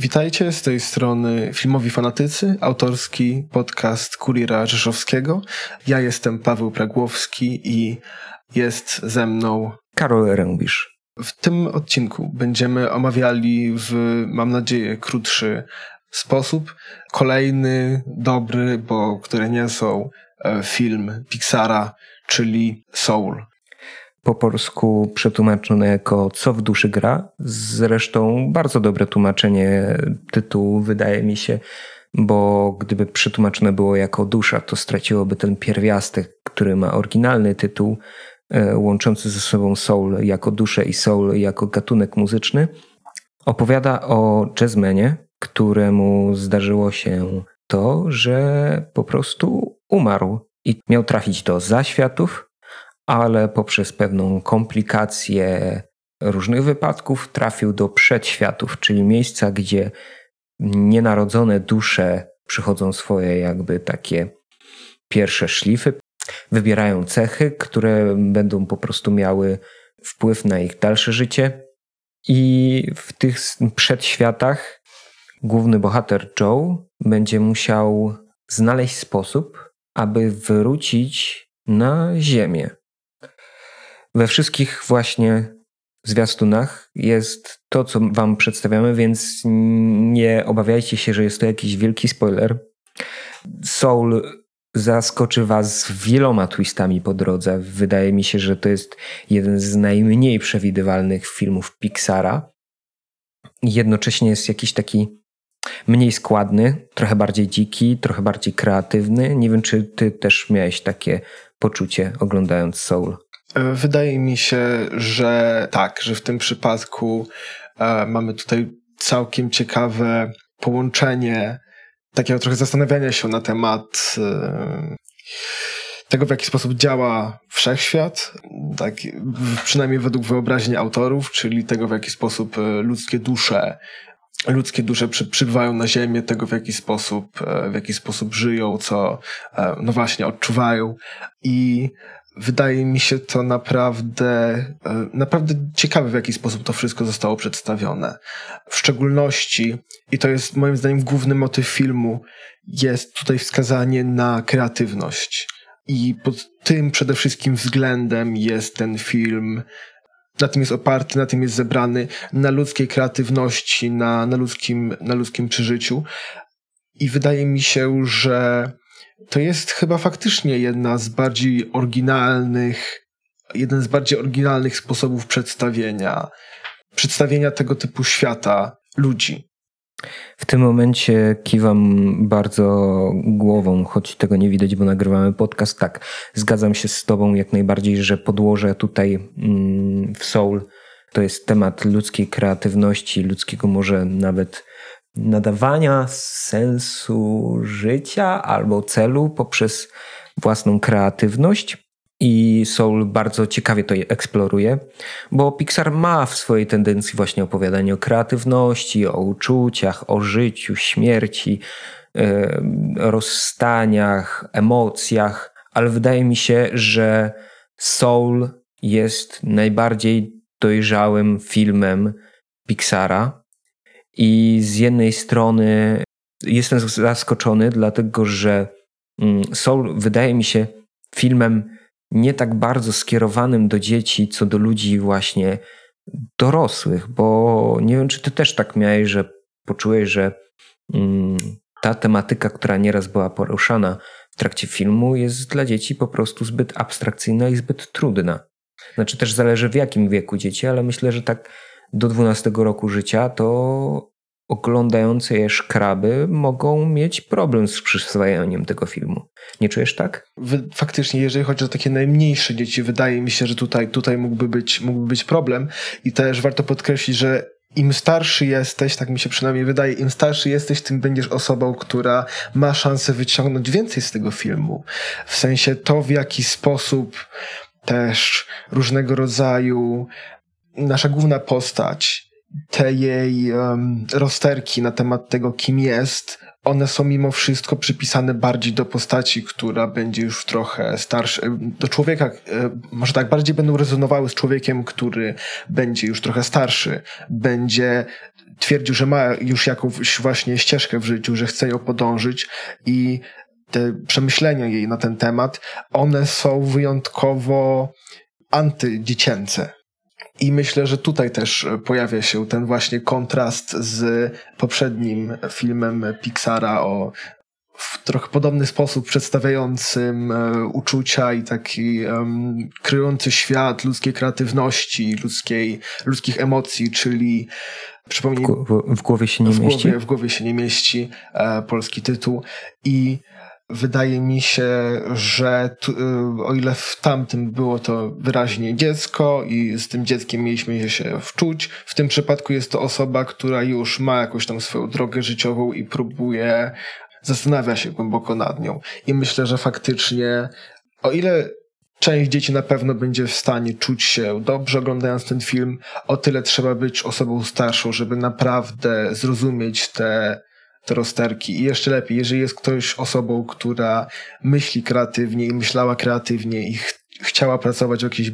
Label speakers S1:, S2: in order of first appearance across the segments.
S1: Witajcie z tej strony Filmowi Fanatycy, autorski podcast Kuriera Rzeszowskiego. Ja jestem Paweł Pragłowski i jest ze mną
S2: Karol Rębisz.
S1: W tym odcinku będziemy omawiali w, mam nadzieję, krótszy sposób kolejny dobry, bo które nie są e, film Pixara, czyli Soul
S2: po polsku przetłumaczone jako Co w duszy gra. Zresztą bardzo dobre tłumaczenie tytułu, wydaje mi się, bo gdyby przetłumaczone było jako dusza, to straciłoby ten pierwiastek, który ma oryginalny tytuł, e, łączący ze sobą soul jako duszę i soul jako gatunek muzyczny. Opowiada o jazzmenie, któremu zdarzyło się to, że po prostu umarł i miał trafić do zaświatów, ale poprzez pewną komplikację różnych wypadków trafił do przedświatów, czyli miejsca, gdzie nienarodzone dusze przychodzą swoje jakby takie pierwsze szlify, wybierają cechy, które będą po prostu miały wpływ na ich dalsze życie. I w tych przedświatach główny bohater Joe będzie musiał znaleźć sposób, aby wrócić na Ziemię. We wszystkich właśnie zwiastunach jest to, co Wam przedstawiamy, więc nie obawiajcie się, że jest to jakiś wielki spoiler. Soul zaskoczy Was wieloma twistami po drodze. Wydaje mi się, że to jest jeden z najmniej przewidywalnych filmów Pixara. Jednocześnie jest jakiś taki mniej składny, trochę bardziej dziki, trochę bardziej kreatywny. Nie wiem, czy Ty też miałeś takie poczucie oglądając Soul.
S1: Wydaje mi się, że tak, że w tym przypadku e, mamy tutaj całkiem ciekawe połączenie takiego trochę zastanawiania się na temat e, tego, w jaki sposób działa wszechświat, tak, przynajmniej według wyobraźni autorów, czyli tego, w jaki sposób e, ludzkie dusze ludzkie dusze przy, przybywają na ziemię, tego w jaki sposób, w jaki sposób żyją, co, no właśnie, odczuwają. I wydaje mi się to naprawdę, e, naprawdę ciekawe, w jaki sposób to wszystko zostało przedstawione. W szczególności, i to jest moim zdaniem główny motyw filmu, jest tutaj wskazanie na kreatywność. I pod tym przede wszystkim względem jest ten film, na tym jest oparty, na tym jest zebrany, na ludzkiej kreatywności, na, na, ludzkim, na ludzkim przeżyciu. I wydaje mi się, że to jest chyba faktycznie jedna z bardziej oryginalnych, jeden z bardziej oryginalnych sposobów przedstawienia, przedstawienia tego typu świata ludzi.
S2: W tym momencie kiwam bardzo głową, choć tego nie widać, bo nagrywamy podcast. Tak, zgadzam się z Tobą jak najbardziej, że podłoże tutaj mm, w Soul to jest temat ludzkiej kreatywności, ludzkiego może nawet nadawania sensu życia albo celu poprzez własną kreatywność. I Soul bardzo ciekawie to eksploruje, bo Pixar ma w swojej tendencji właśnie opowiadanie o kreatywności, o uczuciach, o życiu, śmierci, rozstaniach, emocjach, ale wydaje mi się, że Soul jest najbardziej dojrzałym filmem Pixara i z jednej strony jestem zaskoczony, dlatego że mm, Soul wydaje mi się filmem nie tak bardzo skierowanym do dzieci, co do ludzi właśnie dorosłych, bo nie wiem, czy ty też tak miałeś, że poczułeś, że mm, ta tematyka, która nieraz była poruszana w trakcie filmu, jest dla dzieci po prostu zbyt abstrakcyjna i zbyt trudna. Znaczy też zależy w jakim wieku dzieci, ale myślę, że tak do 12 roku życia, to oglądające je szkraby mogą mieć problem z przyswajaniem tego filmu. Nie czujesz tak?
S1: Faktycznie, jeżeli chodzi o takie najmniejsze dzieci, wydaje mi się, że tutaj, tutaj mógłby, być, mógłby być problem i też warto podkreślić, że im starszy jesteś, tak mi się przynajmniej wydaje, im starszy jesteś, tym będziesz osobą, która ma szansę wyciągnąć więcej z tego filmu. W sensie to, w jaki sposób też różnego rodzaju nasza główna postać, te jej um, rozterki na temat tego, kim jest, one są mimo wszystko przypisane bardziej do postaci, która będzie już trochę starsza, do człowieka, e, może tak, bardziej będą rezonowały z człowiekiem, który będzie już trochę starszy, będzie twierdził, że ma już jakąś właśnie ścieżkę w życiu, że chce ją podążyć i te przemyślenia jej na ten temat, one są wyjątkowo antydziecięce. I myślę, że tutaj też pojawia się ten właśnie kontrast z poprzednim filmem Pixara o w trochę podobny sposób przedstawiającym e, uczucia i taki um, kryjący świat ludzkiej kreatywności, ludzkiej, ludzkich emocji, czyli
S2: przypomnij... W, w, w głowie się nie
S1: w
S2: mieści?
S1: Głowie, w głowie się nie mieści e, polski tytuł i wydaje mi się, że tu, e, o ile w tamtym było to wyraźnie dziecko i z tym dzieckiem mieliśmy się wczuć, w tym przypadku jest to osoba, która już ma jakąś tam swoją drogę życiową i próbuje zastanawia się głęboko nad nią. I myślę, że faktycznie, o ile część dzieci na pewno będzie w stanie czuć się dobrze oglądając ten film, o tyle trzeba być osobą starszą, żeby naprawdę zrozumieć te, te rozterki. I jeszcze lepiej, jeżeli jest ktoś osobą, która myśli kreatywnie i myślała kreatywnie i ch chciała pracować w jakiejś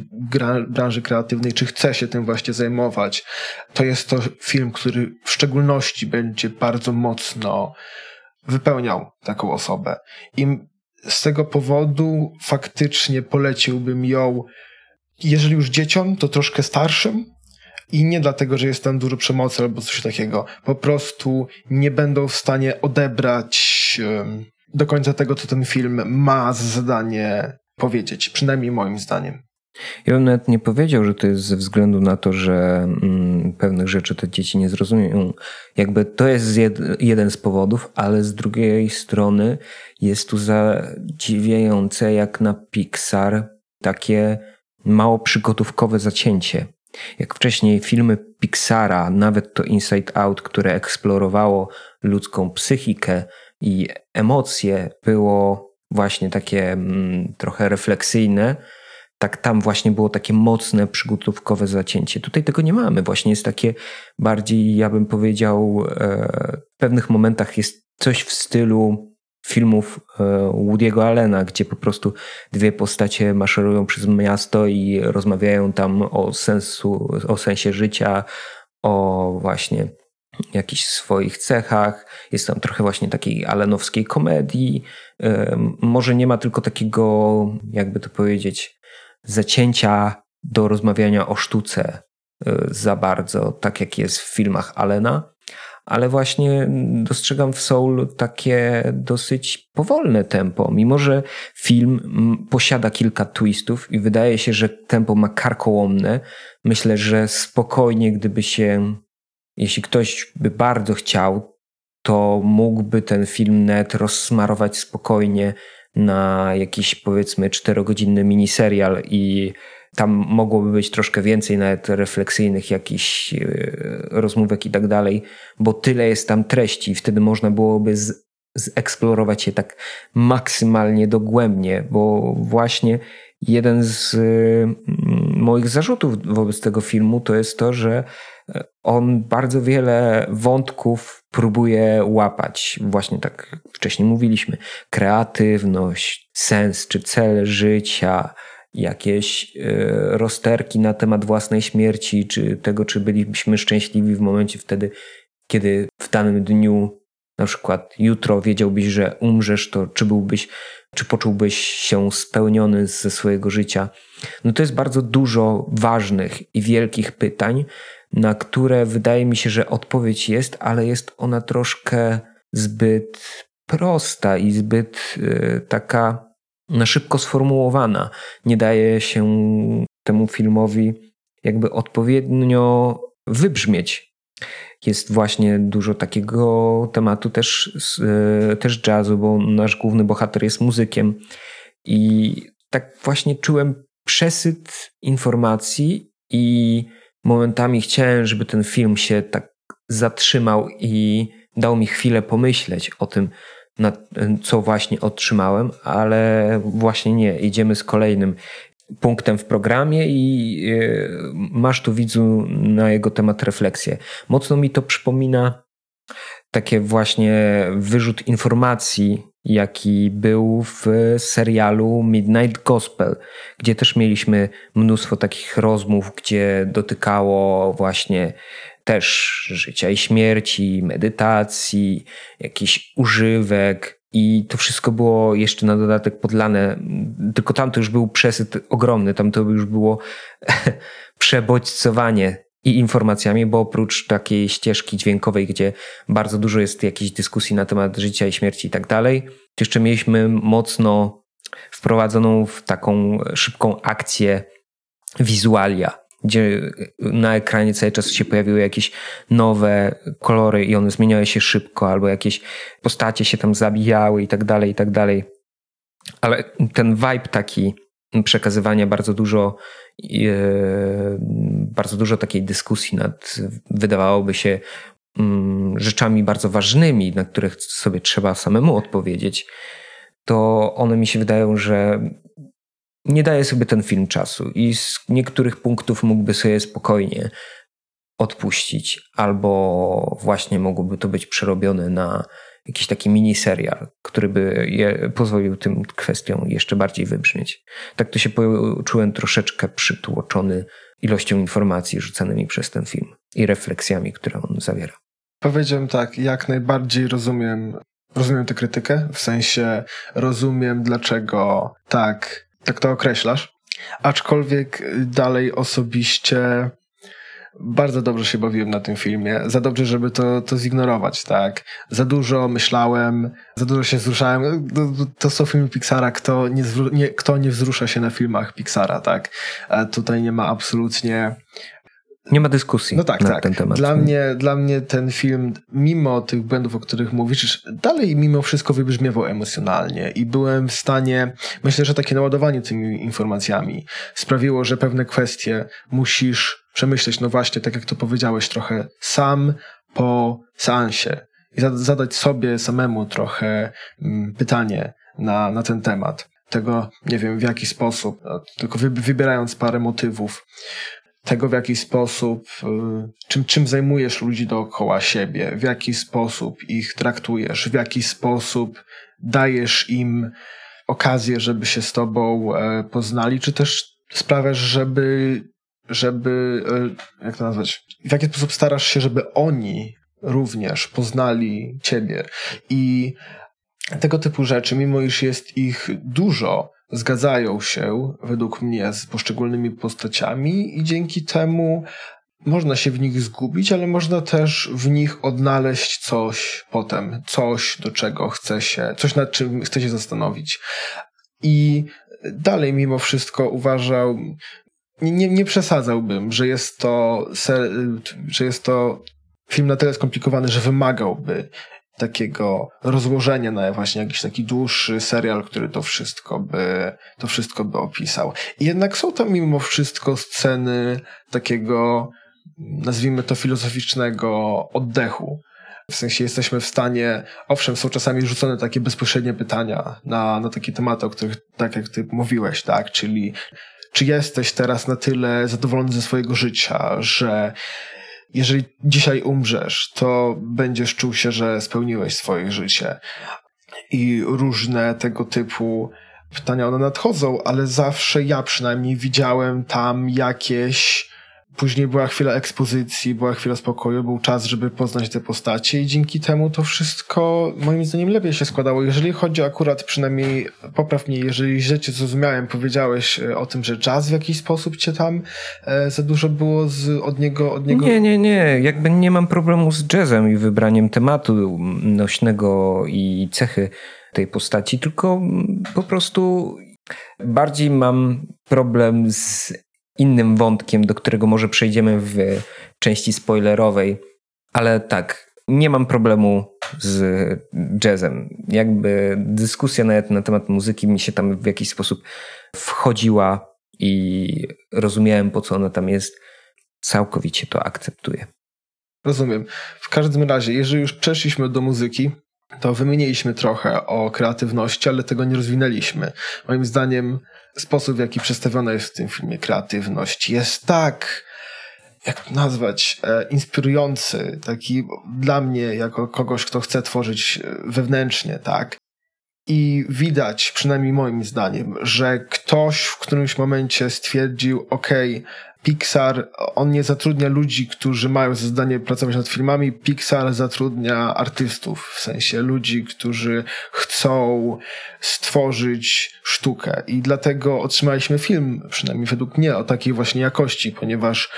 S1: branży kreatywnej, czy chce się tym właśnie zajmować, to jest to film, który w szczególności będzie bardzo mocno wypełniał taką osobę. I z tego powodu faktycznie poleciłbym ją, jeżeli już dzieciom, to troszkę starszym. I nie dlatego, że jest tam dużo przemocy albo coś takiego. Po prostu nie będą w stanie odebrać do końca tego, co ten film ma za zadanie powiedzieć. Przynajmniej moim zdaniem.
S2: Ja bym nawet nie powiedział, że to jest ze względu na to, że mm, pewnych rzeczy te dzieci nie zrozumieją. Jakby to jest jed, jeden z powodów, ale z drugiej strony jest tu zadziwiające jak na Pixar takie mało przygotówkowe zacięcie. Jak wcześniej filmy Pixara, nawet to Inside Out, które eksplorowało ludzką psychikę i emocje, było właśnie takie mm, trochę refleksyjne, tak tam właśnie było takie mocne, przygotówkowe zacięcie. Tutaj tego nie mamy. Właśnie jest takie bardziej, ja bym powiedział, e, w pewnych momentach jest coś w stylu filmów e, Woody'ego Allena, gdzie po prostu dwie postacie maszerują przez miasto i rozmawiają tam o sensu, o sensie życia, o właśnie jakichś swoich cechach. Jest tam trochę właśnie takiej alenowskiej komedii. E, może nie ma tylko takiego, jakby to powiedzieć, zacięcia do rozmawiania o sztuce y, za bardzo, tak jak jest w filmach Alena, ale właśnie dostrzegam w Soul takie dosyć powolne tempo. Mimo, że film posiada kilka twistów i wydaje się, że tempo ma karkołomne, myślę, że spokojnie, gdyby się, jeśli ktoś by bardzo chciał, to mógłby ten film net rozsmarować spokojnie na jakiś powiedzmy czterogodzinny miniserial i tam mogłoby być troszkę więcej nawet refleksyjnych jakichś e, rozmówek i tak dalej, bo tyle jest tam treści wtedy można byłoby z, zeksplorować je tak maksymalnie dogłębnie, bo właśnie jeden z mm, moich zarzutów wobec tego filmu to jest to, że on bardzo wiele wątków próbuje łapać. Właśnie tak wcześniej mówiliśmy. Kreatywność, sens czy cel życia, jakieś e, rozterki na temat własnej śmierci, czy tego, czy bylibyśmy szczęśliwi w momencie wtedy, kiedy w danym dniu, na przykład jutro wiedziałbyś, że umrzesz, to czy byłbyś, czy poczułbyś się spełniony ze swojego życia. No to jest bardzo dużo ważnych i wielkich pytań, na które wydaje mi się, że odpowiedź jest, ale jest ona troszkę zbyt prosta i zbyt y, taka na szybko sformułowana. Nie daje się temu filmowi jakby odpowiednio wybrzmieć. Jest właśnie dużo takiego tematu też, y, też jazzu, bo nasz główny bohater jest muzykiem. I tak właśnie czułem przesyt informacji i momentami chciałem, żeby ten film się tak zatrzymał i dał mi chwilę pomyśleć o tym, co właśnie otrzymałem, ale właśnie nie. Idziemy z kolejnym punktem w programie i e, masz tu widzu na jego temat refleksję. Mocno mi to przypomina takie właśnie wyrzut informacji, jaki był w serialu Midnight Gospel, gdzie też mieliśmy mnóstwo takich rozmów, gdzie dotykało właśnie też życia i śmierci, medytacji, jakiś używek. I to wszystko było jeszcze na dodatek podlane. Tylko tam to już był przesyt ogromny, tam to już było przebodźcowanie i informacjami, bo oprócz takiej ścieżki dźwiękowej, gdzie bardzo dużo jest jakiejś dyskusji na temat życia i śmierci i tak dalej, to jeszcze mieliśmy mocno wprowadzoną w taką szybką akcję wizualia, gdzie na ekranie cały czas się pojawiły jakieś nowe kolory i one zmieniały się szybko, albo jakieś postacie się tam zabijały i tak dalej, i tak dalej. Ale ten vibe taki przekazywania bardzo dużo e, bardzo dużo takiej dyskusji nad wydawałoby się mm, rzeczami bardzo ważnymi, na których sobie trzeba samemu odpowiedzieć, to one mi się wydają, że nie daje sobie ten film czasu i z niektórych punktów mógłby sobie spokojnie odpuścić, albo właśnie mogłoby to być przerobione na jakiś taki miniserial, który by je, pozwolił tym kwestiom jeszcze bardziej wybrzmieć. Tak to się poczułem troszeczkę przytłoczony ilością informacji rzucanymi przez ten film i refleksjami, które on zawiera.
S1: Powiedziałem tak, jak najbardziej rozumiem, rozumiem tę krytykę, w sensie rozumiem dlaczego tak, tak to określasz, aczkolwiek dalej osobiście bardzo dobrze się bawiłem na tym filmie. Za dobrze, żeby to, to zignorować, tak. Za dużo myślałem, za dużo się wzruszałem. To, to są filmy Pixara, kto nie, nie, kto nie wzrusza się na filmach Pixara, tak. A tutaj nie ma absolutnie
S2: nie ma dyskusji
S1: no tak,
S2: na
S1: tak.
S2: ten temat.
S1: Dla mnie, dla mnie ten film, mimo tych błędów, o których mówisz, dalej mimo wszystko wybrzmiewał emocjonalnie i byłem w stanie, myślę, że takie naładowanie tymi informacjami sprawiło, że pewne kwestie musisz przemyśleć, no właśnie, tak jak to powiedziałeś, trochę sam po seansie i zadać sobie samemu trochę mm, pytanie na, na ten temat. Tego nie wiem w jaki sposób, tylko wybierając parę motywów tego, w jaki sposób, y, czym, czym zajmujesz ludzi dookoła siebie, w jaki sposób ich traktujesz, w jaki sposób dajesz im okazję, żeby się z tobą e, poznali, czy też sprawiasz, żeby, żeby, e, jak to nazwać, w jaki sposób starasz się, żeby oni również poznali ciebie. I tego typu rzeczy, mimo iż jest ich dużo, zgadzają się według mnie z poszczególnymi postaciami i dzięki temu można się w nich zgubić, ale można też w nich odnaleźć coś potem, coś do czego chce się, coś nad czym chce się zastanowić. I dalej mimo wszystko uważał, nie, nie przesadzałbym, że jest to, że jest to film na tyle skomplikowany, że wymagałby takiego rozłożenia na właśnie jakiś taki dłuższy serial, który to wszystko by, to wszystko by opisał. I jednak są tam mimo wszystko sceny takiego, nazwijmy to filozoficznego oddechu. W sensie jesteśmy w stanie, owszem, są czasami rzucone takie bezpośrednie pytania na, na takie tematy, o których, tak jak ty mówiłeś, tak, czyli czy jesteś teraz na tyle zadowolony ze swojego życia, że jeżeli dzisiaj umrzesz, to będziesz czuł się, że spełniłeś swoje życie. I różne tego typu pytania one nadchodzą, ale zawsze ja przynajmniej widziałem tam jakieś Później była chwila ekspozycji, była chwila spokoju, był czas, żeby poznać te postacie i dzięki temu to wszystko moim zdaniem lepiej się składało. Jeżeli chodzi akurat przynajmniej, popraw mnie, jeżeli źle cię zrozumiałem, powiedziałeś e, o tym, że jazz w jakiś sposób cię tam e, za dużo było z, od, niego, od niego...
S2: Nie, nie, nie. Jakby nie mam problemu z jazzem i wybraniem tematu nośnego i cechy tej postaci, tylko po prostu bardziej mam problem z innym wątkiem, do którego może przejdziemy w części spoilerowej, ale tak, nie mam problemu z jazzem. Jakby dyskusja nawet na temat muzyki mi się tam w jakiś sposób wchodziła i rozumiałem, po co ona tam jest. Całkowicie to akceptuję.
S1: Rozumiem. W każdym razie, jeżeli już przeszliśmy do muzyki, to wymieniliśmy trochę o kreatywności, ale tego nie rozwinęliśmy. Moim zdaniem sposób, w jaki przedstawiona jest w tym filmie kreatywność jest tak, jak nazwać, e, inspirujący, taki dla mnie, jako kogoś, kto chce tworzyć e, wewnętrznie, tak. I widać, przynajmniej moim zdaniem, że ktoś w którymś momencie stwierdził, ok, Pixar, on nie zatrudnia ludzi, którzy mają za zadanie pracować nad filmami. Pixar zatrudnia artystów, w sensie ludzi, którzy chcą stworzyć sztukę. I dlatego otrzymaliśmy film, przynajmniej według mnie, o takiej właśnie jakości, ponieważ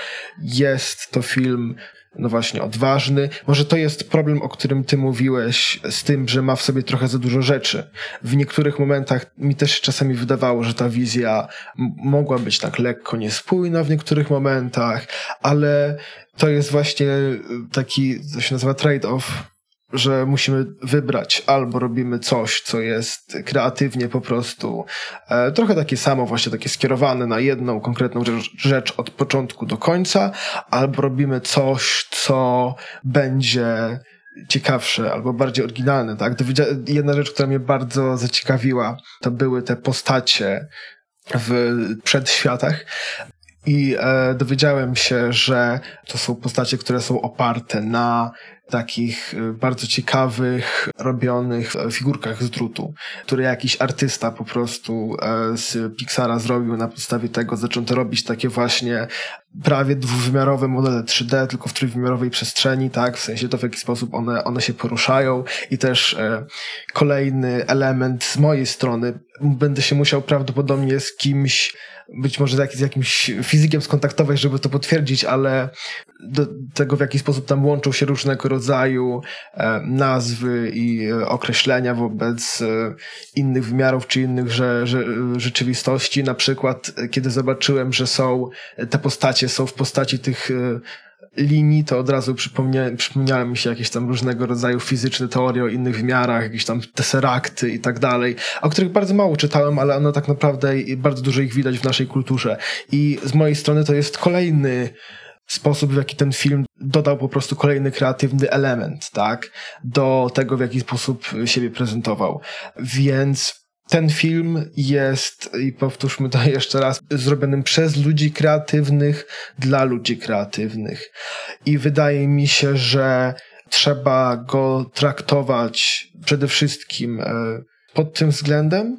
S1: jest to film no właśnie, odważny. Może to jest problem, o którym ty mówiłeś, z tym, że ma w sobie trochę za dużo rzeczy. W niektórych momentach mi też czasami wydawało, że ta wizja mogła być tak lekko niespójna w niektórych momentach, ale to jest właśnie taki, co się nazywa trade-off że musimy wybrać albo robimy coś, co jest kreatywnie po prostu e, trochę takie samo, właśnie takie skierowane na jedną konkretną rzecz, rzecz od początku do końca, albo robimy coś, co będzie ciekawsze albo bardziej oryginalne, tak? Jedna rzecz, która mnie bardzo zaciekawiła, to były te postacie w przedświatach. I e, dowiedziałem się, że to są postacie, które są oparte na takich y, bardzo ciekawych, robionych figurkach z drutu, które jakiś artysta po prostu e, z Pixara zrobił na podstawie tego, zaczęto robić takie właśnie prawie dwuwymiarowe modele 3D, tylko w trójwymiarowej przestrzeni, tak, w sensie to w jaki sposób one, one się poruszają. I też e, kolejny element z mojej strony, będę się musiał prawdopodobnie z kimś być może z jakimś fizykiem skontaktować, żeby to potwierdzić, ale do tego, w jaki sposób tam łączą się różnego rodzaju e, nazwy i e, określenia wobec e, innych wymiarów czy innych że, że, rzeczywistości. Na przykład, kiedy zobaczyłem, że są te postacie, są w postaci tych linii, to od razu przypomnia, przypomniały mi się jakieś tam różnego rodzaju fizyczne teorie o innych wymiarach, jakieś tam tesserakty i tak dalej, o których bardzo mało czytałem, ale one tak naprawdę bardzo dużo ich widać w naszej kulturze. I z mojej strony to jest kolejny sposób, w jaki ten film dodał po prostu kolejny kreatywny element, tak, do tego, w jaki sposób siebie prezentował. Więc ten film jest, i powtórzmy to jeszcze raz, zrobionym przez ludzi kreatywnych, dla ludzi kreatywnych. I wydaje mi się, że trzeba go traktować przede wszystkim e, pod tym względem,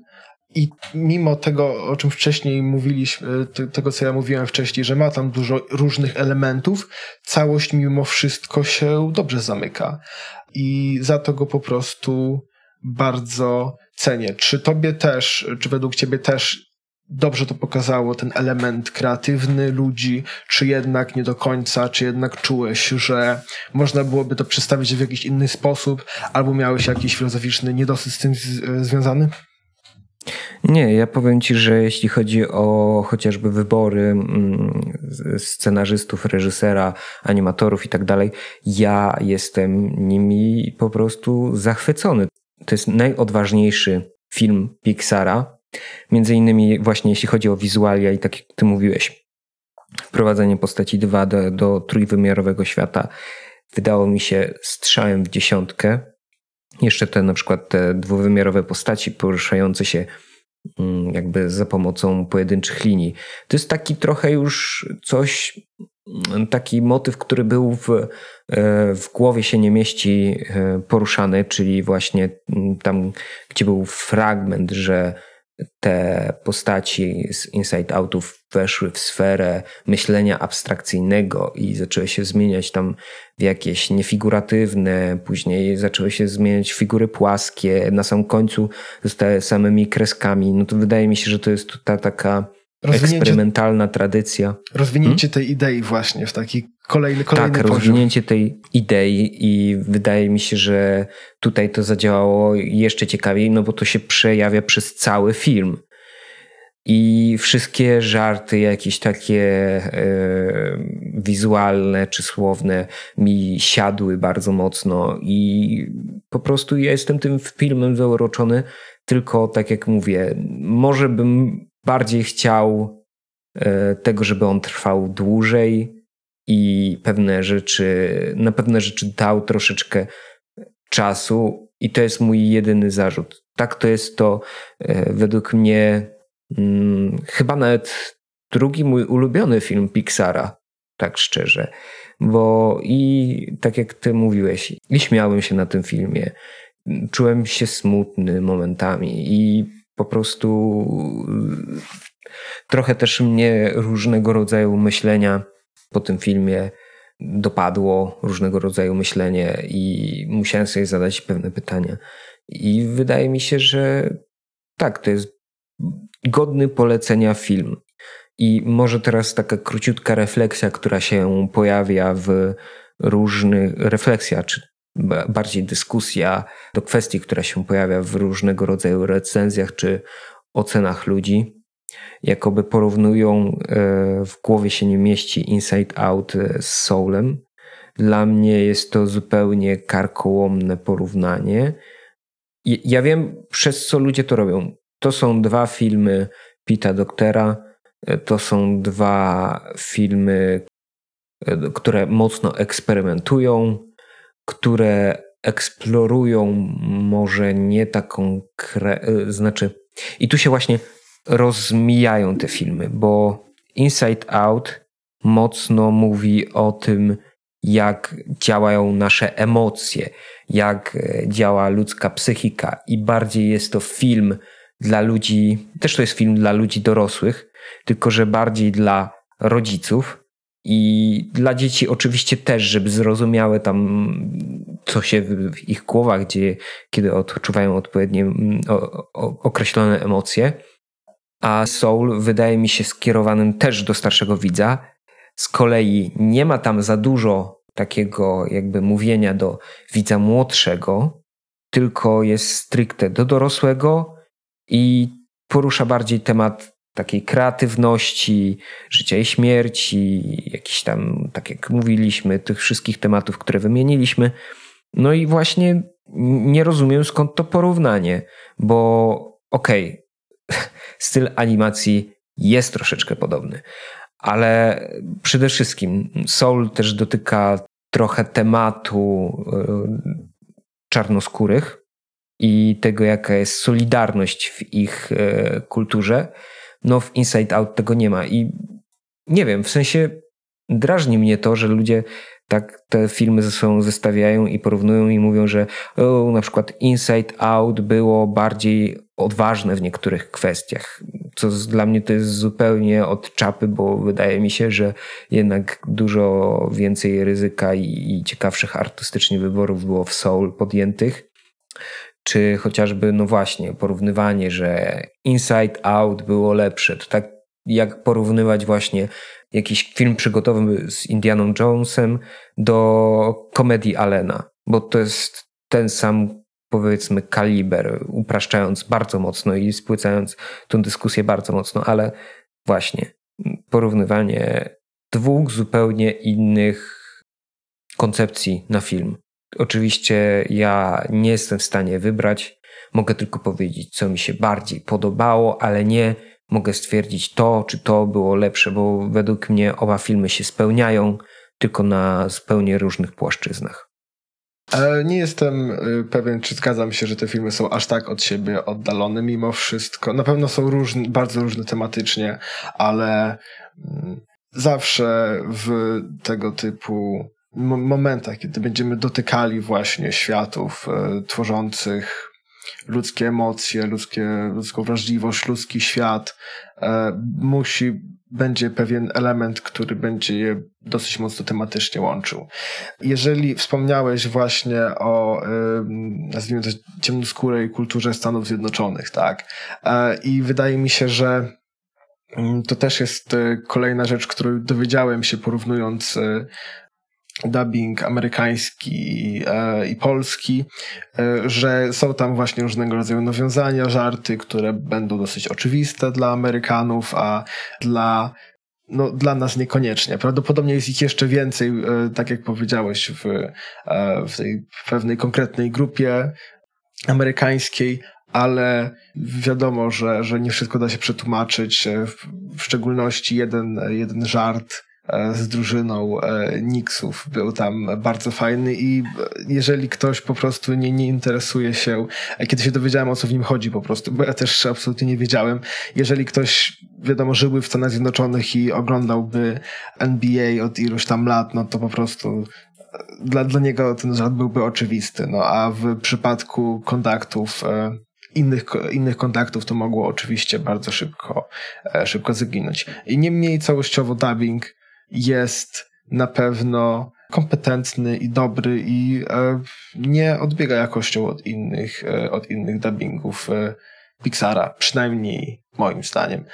S1: i mimo tego, o czym wcześniej mówiliśmy, tego co ja mówiłem wcześniej, że ma tam dużo różnych elementów, całość mimo wszystko się dobrze zamyka. I za to go po prostu bardzo cenię. Czy tobie też, czy według ciebie też dobrze to pokazało ten element kreatywny ludzi, czy jednak nie do końca, czy jednak czułeś, że można byłoby to przedstawić w jakiś inny sposób, albo miałeś jakiś filozoficzny niedosyt z tym związany?
S2: Nie, ja powiem ci, że jeśli chodzi o chociażby wybory mm, scenarzystów, reżysera, animatorów i tak dalej, ja jestem nimi po prostu zachwycony. To jest najodważniejszy film Pixara, między innymi właśnie jeśli chodzi o wizualia i tak jak ty mówiłeś, wprowadzenie postaci 2D do trójwymiarowego świata wydało mi się strzałem w dziesiątkę. Jeszcze te na przykład te dwuwymiarowe postaci poruszające się mm, jakby za pomocą pojedynczych linii. To jest taki trochę już coś taki motyw, który był w, e, w głowie się nie mieści e, poruszany, czyli właśnie tam, gdzie był fragment, że te postaci z Inside Outów weszły w sferę myślenia abstrakcyjnego i zaczęły się zmieniać tam w jakieś niefiguratywne, później zaczęły się zmieniać figury płaskie, na samym końcu zostały samymi kreskami. No to wydaje mi się, że to jest ta taka eksperymentalna tradycja.
S1: Rozwinięcie hmm? tej idei właśnie w taki kolejny, kolejny
S2: Tak,
S1: poziom.
S2: rozwinięcie tej idei i wydaje mi się, że tutaj to zadziałało jeszcze ciekawiej, no bo to się przejawia przez cały film. I wszystkie żarty, jakieś takie e, wizualne czy słowne, mi siadły bardzo mocno. I po prostu ja jestem tym filmem zauroczony. Tylko tak jak mówię, może bym bardziej chciał e, tego, żeby on trwał dłużej i pewne rzeczy, na pewne rzeczy dał troszeczkę czasu i to jest mój jedyny zarzut. Tak to jest to e, według mnie hmm, chyba nawet drugi mój ulubiony film Pixara, tak szczerze. Bo i tak jak ty mówiłeś, i śmiałem się na tym filmie, czułem się smutny momentami i po prostu trochę też mnie różnego rodzaju myślenia po tym filmie dopadło, różnego rodzaju myślenie i musiałem sobie zadać pewne pytania. I wydaje mi się, że tak, to jest godny polecenia film. I może teraz taka króciutka refleksja, która się pojawia w różnych, refleksja, czy bardziej dyskusja do kwestii, która się pojawia w różnego rodzaju recenzjach czy ocenach ludzi. Jakoby porównują, e, w głowie się nie mieści Inside Out z Soulem. Dla mnie jest to zupełnie karkołomne porównanie. Ja wiem, przez co ludzie to robią. To są dwa filmy Pita Doktera. E, to są dwa filmy, e, które mocno eksperymentują, które eksplorują może nie taką. E, znaczy, i tu się właśnie rozmijają te filmy, bo Inside Out mocno mówi o tym, jak działają nasze emocje, jak działa ludzka psychika, i bardziej jest to film dla ludzi, też to jest film dla ludzi dorosłych, tylko że bardziej dla rodziców i dla dzieci oczywiście też, żeby zrozumiały tam, co się w ich głowach dzieje, kiedy odczuwają odpowiednie mm, określone emocje. A Soul wydaje mi się skierowanym też do starszego widza. Z kolei nie ma tam za dużo takiego jakby mówienia do widza młodszego, tylko jest stricte do dorosłego, i porusza bardziej temat takiej kreatywności, życia i śmierci, jakiś tam, tak jak mówiliśmy, tych wszystkich tematów, które wymieniliśmy. No i właśnie nie rozumiem skąd to porównanie, bo okej, okay, styl animacji jest troszeczkę podobny, ale przede wszystkim Soul też dotyka trochę tematu e, czarnoskórych, i tego, jaka jest solidarność w ich e, kulturze, no w Inside Out tego nie ma. I nie wiem, w sensie drażni mnie to, że ludzie tak te filmy ze sobą zestawiają i porównują i mówią, że o, na przykład Inside Out było bardziej odważne w niektórych kwestiach, co dla mnie to jest zupełnie od czapy, bo wydaje mi się, że jednak dużo więcej ryzyka i, i ciekawszych artystycznie wyborów było w Soul podjętych czy chociażby, no właśnie, porównywanie, że Inside Out było lepsze. To tak jak porównywać właśnie jakiś film przygotowy z Indianą Jonesem do komedii Allena, bo to jest ten sam powiedzmy kaliber, upraszczając bardzo mocno i spłycając tą dyskusję bardzo mocno, ale właśnie porównywanie dwóch zupełnie innych koncepcji na film. Oczywiście ja nie jestem w stanie wybrać, mogę tylko powiedzieć, co mi się bardziej podobało, ale nie mogę stwierdzić to, czy to było lepsze, bo według mnie oba filmy się spełniają, tylko na zupełnie różnych płaszczyznach.
S1: Nie jestem y, pewien, czy zgadzam się, że te filmy są aż tak od siebie oddalone mimo wszystko. Na pewno są różne, bardzo różne tematycznie, ale mm, zawsze w tego typu momentach, kiedy będziemy dotykali właśnie światów e, tworzących ludzkie emocje, ludzkie, ludzką wrażliwość, ludzki świat, e, musi, będzie pewien element, który będzie je dosyć mocno tematycznie łączył. Jeżeli wspomniałeś właśnie o, nazwijmy to, ciemnoskórej kulturze Stanów Zjednoczonych, tak, e, i wydaje mi się, że mm, to też jest kolejna rzecz, którą dowiedziałem się porównując dubbing amerykański e, i polski, e, że są tam właśnie różnego rodzaju nawiązania, żarty, które będą dosyć oczywiste dla Amerykanów, a dla no, dla nas niekoniecznie. Prawdopodobnie jest ich jeszcze więcej, e, tak jak powiedziałeś, w, e, w tej pewnej konkretnej grupie amerykańskiej, ale wiadomo, że, że nie wszystko da się przetłumaczyć. E, w, w szczególności jeden, jeden żart z drużyną e, Nixów. Był tam bardzo fajny i jeżeli ktoś po prostu nie, nie interesuje się, e, kiedy się dowiedziałem o co w nim chodzi po prostu, bo ja też absolutnie nie wiedziałem, jeżeli ktoś, wiadomo, żyły w Stanach Zjednoczonych i oglądałby NBA od iluś tam lat, no to po prostu dla, dla niego ten żart byłby oczywisty. No a w przypadku kontaktów innych, innych kontaktów to mogło oczywiście bardzo szybko, e, szybko zaginąć. I niemniej całościowo dubbing jest na pewno kompetentny i dobry i e, nie odbiega jakością od innych, e, od innych dubbingów e, Pixara, przynajmniej moim zdaniem.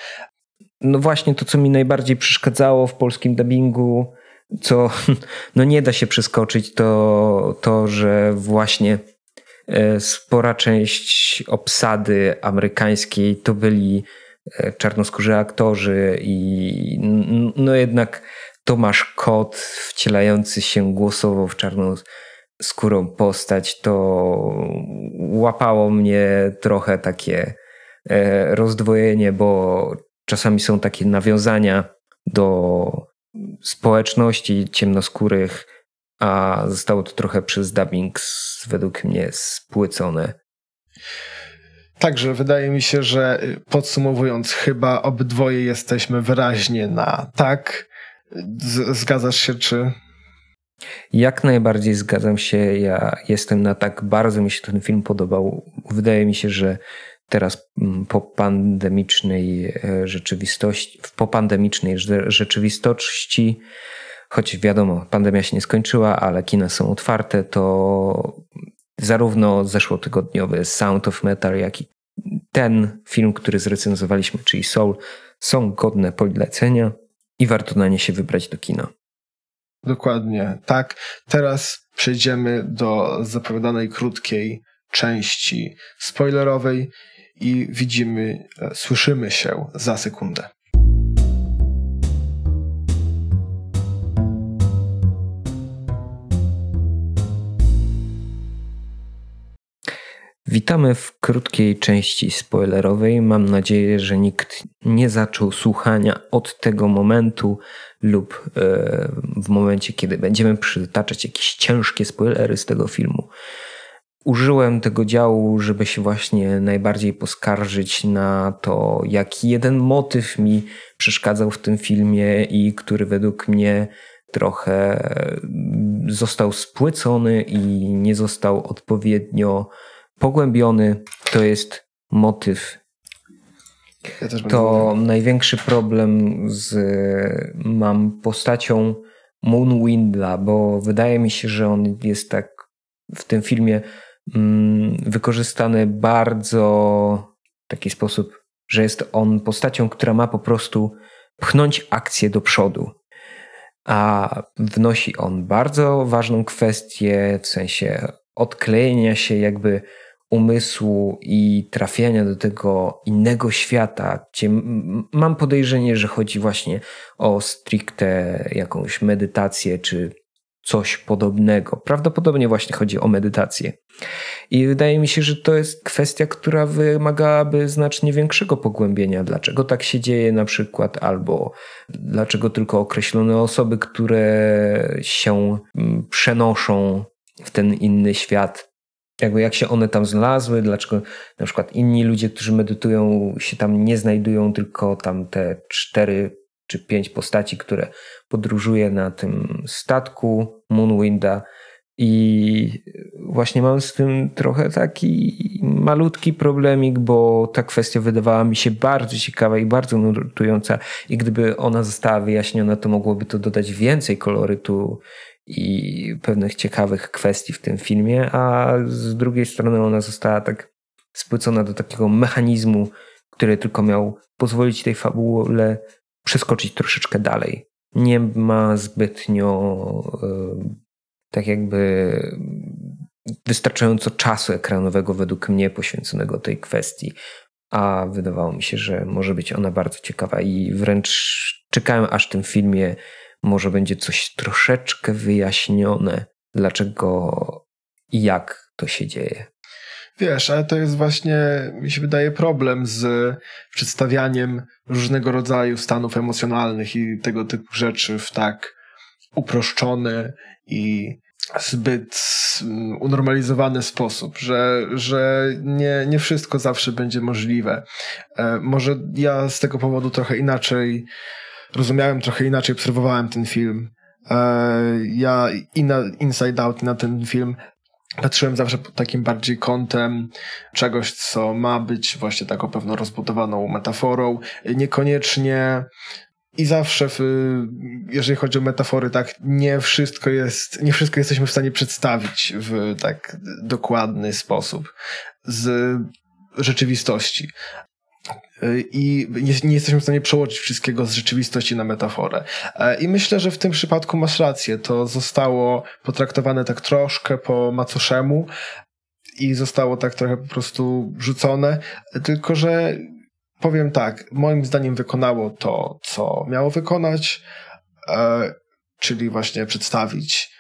S2: No właśnie to, co mi najbardziej przeszkadzało w polskim dubbingu, co no nie da się przeskoczyć, to to, że właśnie spora część obsady amerykańskiej to byli czarnoskórzy aktorzy i no jednak Tomasz Kot wcielający się głosowo w czarną skórą postać, to łapało mnie trochę takie e, rozdwojenie, bo czasami są takie nawiązania do społeczności ciemnoskórych, a zostało to trochę przez dubbing według mnie spłycone.
S1: Także wydaje mi się, że podsumowując, chyba obydwoje jesteśmy wyraźnie na tak. Z zgadzasz się, czy.
S2: Jak najbardziej zgadzam się. Ja jestem na tak, bardzo mi się ten film podobał. Wydaje mi się, że teraz mm, po pandemicznej e, rzeczywistości, w popandemicznej rzeczywistości, choć wiadomo, pandemia się nie skończyła, ale kina są otwarte, to zarówno zeszłotygodniowy Sound of Metal, jak i ten film, który zrecenzowaliśmy, czyli Soul, są godne polecenia i warto na nie się wybrać do kina.
S1: Dokładnie, tak. Teraz przejdziemy do zapowiadanej krótkiej części spoilerowej i widzimy, e, słyszymy się za sekundę.
S2: Witamy w krótkiej części spoilerowej. Mam nadzieję, że nikt nie zaczął słuchania od tego momentu lub e, w momencie, kiedy będziemy przytaczać jakieś ciężkie spoilery z tego filmu. Użyłem tego działu, żeby się właśnie najbardziej poskarżyć na to, jaki jeden motyw mi przeszkadzał w tym filmie i który według mnie trochę został spłycony i nie został odpowiednio pogłębiony to jest motyw. Ja to największy problem z mam postacią Moonwinda, bo wydaje mi się, że on jest tak w tym filmie mm, wykorzystany bardzo w taki sposób, że jest on postacią, która ma po prostu pchnąć akcję do przodu. A wnosi on bardzo ważną kwestię w sensie odklejenia się jakby umysłu i trafiania do tego innego świata, gdzie mam podejrzenie, że chodzi właśnie o stricte jakąś medytację czy coś podobnego. Prawdopodobnie właśnie chodzi o medytację. I wydaje mi się, że to jest kwestia, która wymagałaby znacznie większego pogłębienia. Dlaczego tak się dzieje na przykład, albo dlaczego tylko określone osoby, które się przenoszą w ten inny świat, jakby jak się one tam znalazły, dlaczego na przykład inni ludzie, którzy medytują, się tam nie znajdują, tylko tam te cztery czy pięć postaci, które podróżuje na tym statku Moonwinda. I właśnie mam z tym trochę taki malutki problemik, bo ta kwestia wydawała mi się bardzo ciekawa i bardzo nurtująca. I gdyby ona została wyjaśniona, to mogłoby to dodać więcej kolorytu i pewnych ciekawych kwestii w tym filmie, a z drugiej strony ona została tak spłycona do takiego mechanizmu, który tylko miał pozwolić tej fabule przeskoczyć troszeczkę dalej. Nie ma zbytnio tak jakby wystarczająco czasu ekranowego według mnie poświęconego tej kwestii, a wydawało mi się, że może być ona bardzo ciekawa i wręcz czekałem aż w tym filmie może będzie coś troszeczkę wyjaśnione, dlaczego i jak to się dzieje.
S1: Wiesz, ale to jest właśnie, mi się wydaje, problem z przedstawianiem różnego rodzaju stanów emocjonalnych i tego typu rzeczy w tak uproszczony i zbyt mm, unormalizowany sposób, że, że nie, nie wszystko zawsze będzie możliwe. E, może ja z tego powodu trochę inaczej rozumiałem trochę inaczej, obserwowałem ten film. E, ja i na Inside Out, i na ten film patrzyłem zawsze pod takim bardziej kątem czegoś, co ma być właśnie taką pewną rozbudowaną metaforą, niekoniecznie i zawsze, w, jeżeli chodzi o metafory, tak, nie wszystko jest, nie wszystko jesteśmy w stanie przedstawić w tak dokładny sposób z rzeczywistości. I nie, jesteśmy w stanie przełożyć wszystkiego z rzeczywistości na metaforę. I myślę, że w tym przypadku masz rację. To zostało potraktowane tak troszkę po macoszemu i zostało tak trochę po prostu rzucone, tylko że powiem tak, moim zdaniem wykonało to, co miało wykonać, e, czyli właśnie przedstawić, e,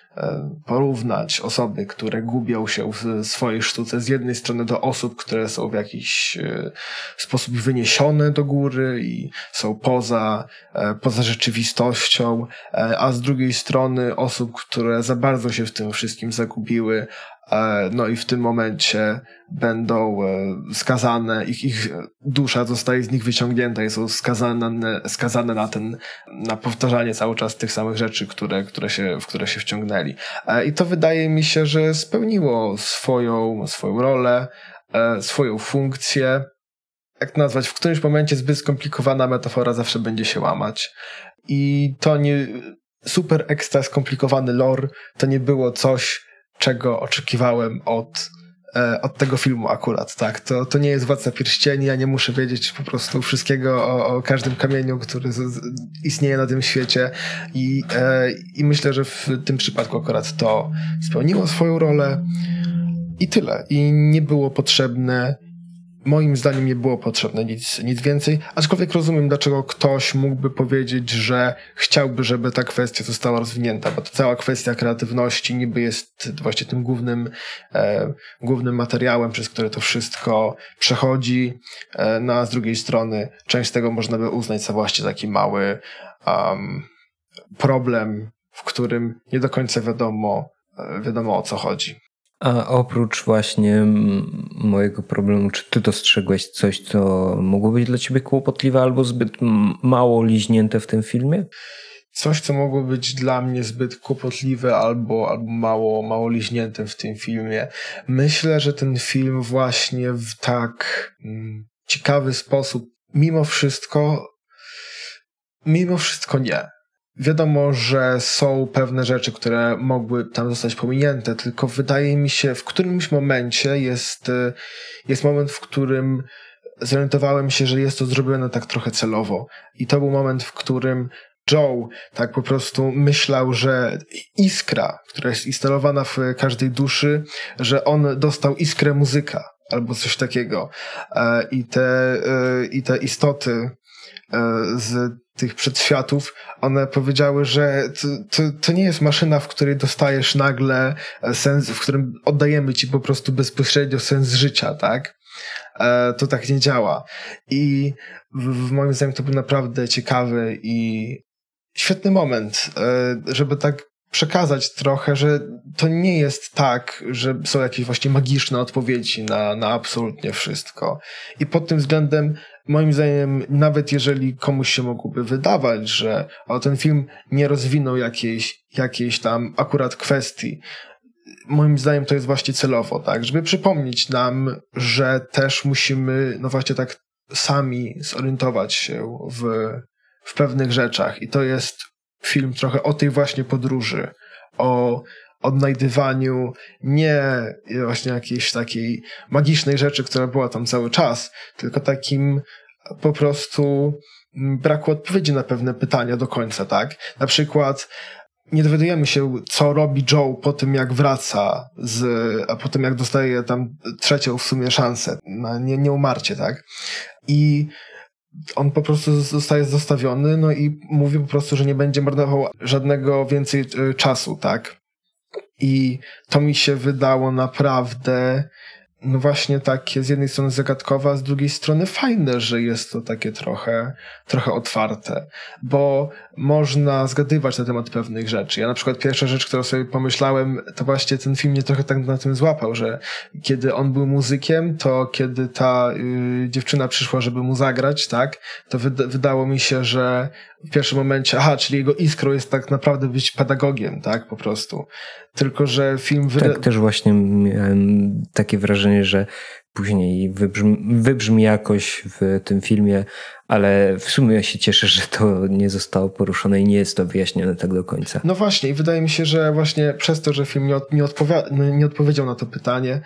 S1: porównać osoby, które gubią się w swojej sztuce. Z jednej strony do osób, które są w jakiś e, sposób wyniesione do góry i są poza, e, poza rzeczywistością, e, a z drugiej strony osób, które za bardzo się w tym wszystkim zagubiły, E, no i w tym momencie będą e, skazane, ich, ich dusza zostaje z nich wyciągnięta i są skazane, skazane na ten, na powtarzanie cały czas tych samych rzeczy, które, które się, w które się wciągnęli. E, I to wydaje mi się, że spełniło swoją, swoją rolę, swoją funkcję. Jak nazwać, w którymś momencie zbyt skomplikowana metafora zawsze będzie się łamać. I to nie, super ekstra skomplikowany lore, to nie było coś, czego oczekiwałem od, e, od tego filmu akurat, tak. To, to nie jest Władca Pierścieni, ja nie muszę wiedzieć po prostu wszystkiego o, o każdym kamieniu, który z, z, istnieje na tym świecie i, e, i myślę, że w tym przypadku akurat to spełniło swoją rolę i tyle. I nie było potrzebne moim zdaniem nie było potrzebne nic, nic więcej, aczkolwiek rozumiem, dlaczego ktoś mógłby powiedzieć, że chciałby, żeby ta kwestia została rozwinięta, bo to cała kwestia kreatywności niby jest właśnie tym głównym, e, głównym materiałem, przez który to wszystko przechodzi, e, no a z drugiej strony część tego można by uznać za właśnie taki mały um, problem, w którym nie do końca wiadomo, e, wiadomo o co chodzi.
S2: A oprócz właśnie mojego problemu, czy ty dostrzegłeś coś, co mogło być dla ciebie kłopotliwe albo zbyt mało liźnięte w tym filmie?
S1: Coś, co mogło być dla mnie zbyt kłopotliwe albo, albo mało, mało liźnięte w tym filmie. Myślę, że ten film właśnie w tak ciekawy sposób, mimo wszystko, mimo wszystko nie. Wiadomo, że są pewne rzeczy, które mogły tam zostać pominięte, tylko wydaje mi się, w którymś momencie jest, y, jest moment, w którym zorientowałem się, że jest to zrobione tak trochę celowo. I to był moment, w którym Joe tak po prostu myślał, że iskra, która jest instalowana w każdej duszy, że on dostał iskrę muzyka albo coś takiego. E, I te, e, i te istoty e, z tych przedświatów, one powiedziały, że to, to, to, nie jest maszyna, w której dostajesz nagle sens, w którym oddajemy ci po prostu bezpośrednio sens życia, tak? E, to tak nie działa. I w, w moim zdaniem to był naprawdę ciekawy i świetny moment, e, żeby tak przekazać trochę, że to nie jest tak, że są jakieś właśnie magiczne odpowiedzi na, na absolutnie wszystko. I pod tym względem moim zdaniem, nawet jeżeli komuś się mogłoby wydawać, że o, ten film nie rozwinął jakiejś, jakiejś tam akurat kwestii, moim zdaniem to jest właśnie celowo, tak, żeby przypomnieć nam, że też musimy, no właśnie tak sami zorientować się w, w pewnych rzeczach. I to jest film trochę o tej właśnie podróży, o odnajdywaniu nie właśnie jakiejś takiej magicznej rzeczy, która była tam cały czas, tylko takim po prostu braku odpowiedzi na pewne pytania do końca, tak? Na przykład nie dowiadujemy się, co robi Joe po tym, jak wraca z, a po tym, jak dostaje tam trzecią w sumie szansę na nie, nieumarcie, tak? I on po prostu zostaje zostawiony, no i mówi po prostu, że nie będzie marnował żadnego więcej e, czasu, tak? I to mi się wydało naprawdę no właśnie takie z jednej strony zagadkowe, a z drugiej strony fajne, że jest to takie trochę, trochę otwarte, bo można zgadywać na temat pewnych rzeczy. Ja na przykład pierwsza rzecz, którą sobie pomyślałem, to właśnie ten film mnie trochę tak na tym złapał, że kiedy on był muzykiem, to kiedy ta y, dziewczyna przyszła, żeby mu zagrać, tak, to wyda wydało mi się, że w pierwszym momencie, aha, czyli jego iskrą jest tak naprawdę być pedagogiem, tak, po prostu. Tylko, że film...
S2: Wyda... Tak, też właśnie miałem takie wrażenie, że później wybrzmi, wybrzmi jakoś w tym filmie, ale w sumie ja się cieszę, że to nie zostało poruszone i nie jest to wyjaśnione tak do końca.
S1: No właśnie i wydaje mi się, że właśnie przez to, że film nie, od, nie, nie odpowiedział na to pytanie,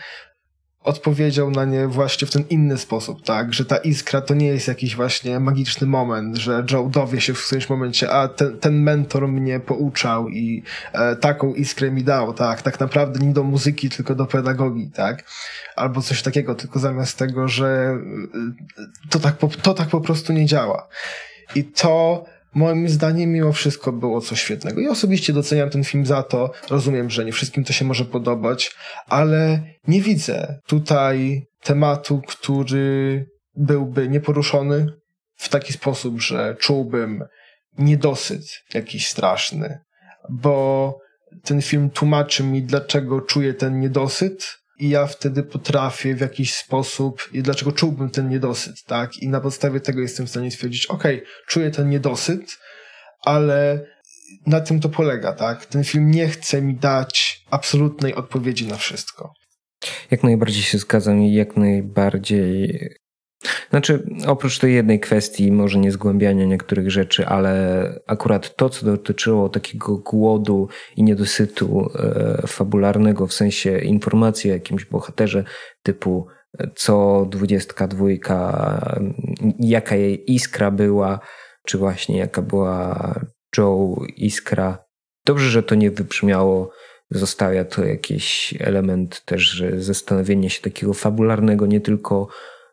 S1: odpowiedział na nie właśnie w ten inny sposób, tak? Że ta iskra to nie jest jakiś właśnie magiczny moment, że Joe dowie się w którymś momencie, a ten, ten mentor mnie pouczał i e, taką iskrę mi dał, tak? Tak naprawdę nie do muzyki, tylko do pedagogii, tak? Albo coś takiego, tylko zamiast tego, że e, to tak, po, to tak po prostu nie działa. I to moim zdaniem mimo wszystko było coś świetnego. Ja osobiście doceniam ten film za to. Rozumiem, że nie wszystkim to się może podobać, ale nie widzę tutaj tematu, który byłby nieporuszony w taki sposób, że czułbym niedosyt jakiś straszny, bo ten film tłumaczy mi, dlaczego czuję ten niedosyt, i ja wtedy potrafię w jakiś sposób, i dlaczego czułbym ten niedosyt, tak? I na podstawie tego jestem w stanie stwierdzić, ok, czuję ten niedosyt, ale na tym to polega, tak? Ten film nie chce mi dać absolutnej odpowiedzi na wszystko.
S2: Jak najbardziej się zgadzam i jak najbardziej znaczy, oprócz tej jednej kwestii, może nie zgłębiania niektórych rzeczy, ale akurat to, co dotyczyło takiego głodu i niedosytu e, fabularnego, w sensie informacji o jakimś bohaterze, typu e, co dwudziestka dwójka, jaka jej iskra była, czy właśnie jaka była Joe iskra. Dobrze, że to nie wybrzmiało zostawia to jakiś element też zastanowienia się takiego fabularnego, nie tylko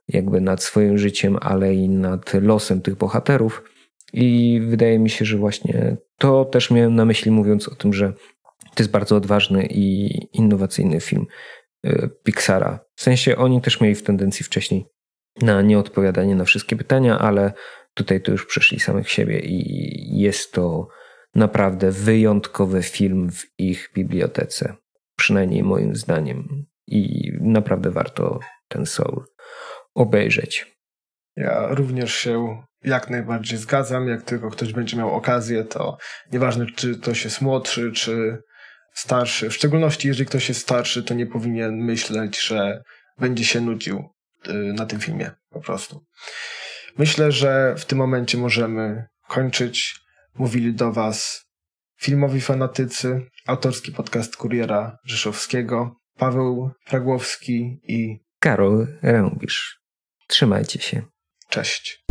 S2: jakby nad swoim życiem, ale i nad losem tych bohaterów. I wydaje mi się, że właśnie to też miałem na myśli, mówiąc o tym, że to jest bardzo odważny i innowacyjny film y, Pixara. W sensie oni też mieli w tendencji wcześniej na nieodpowiadanie na wszystkie pytania, ale tutaj to już przeszli samych siebie i jest to naprawdę wyjątkowy film w ich bibliotece. Przynajmniej moim zdaniem. I naprawdę warto ten Soul obejrzeć.
S1: Ja również się jak najbardziej zgadzam. Jak tylko ktoś będzie miał okazję, to nieważne, czy ktoś jest młodszy, czy starszy. W szczególności, jeżeli ktoś jest starszy, to nie powinien myśleć, że będzie się nudził y, na tym filmie po prostu. Myślę, że w tym momencie możemy kończyć. Mówili do Was filmowi fanatycy, autorski podcast Kuriera Rzeszowskiego, Paweł Fragłowski i
S2: Karol Rębisz. Trzymajcie się.
S1: Cześć.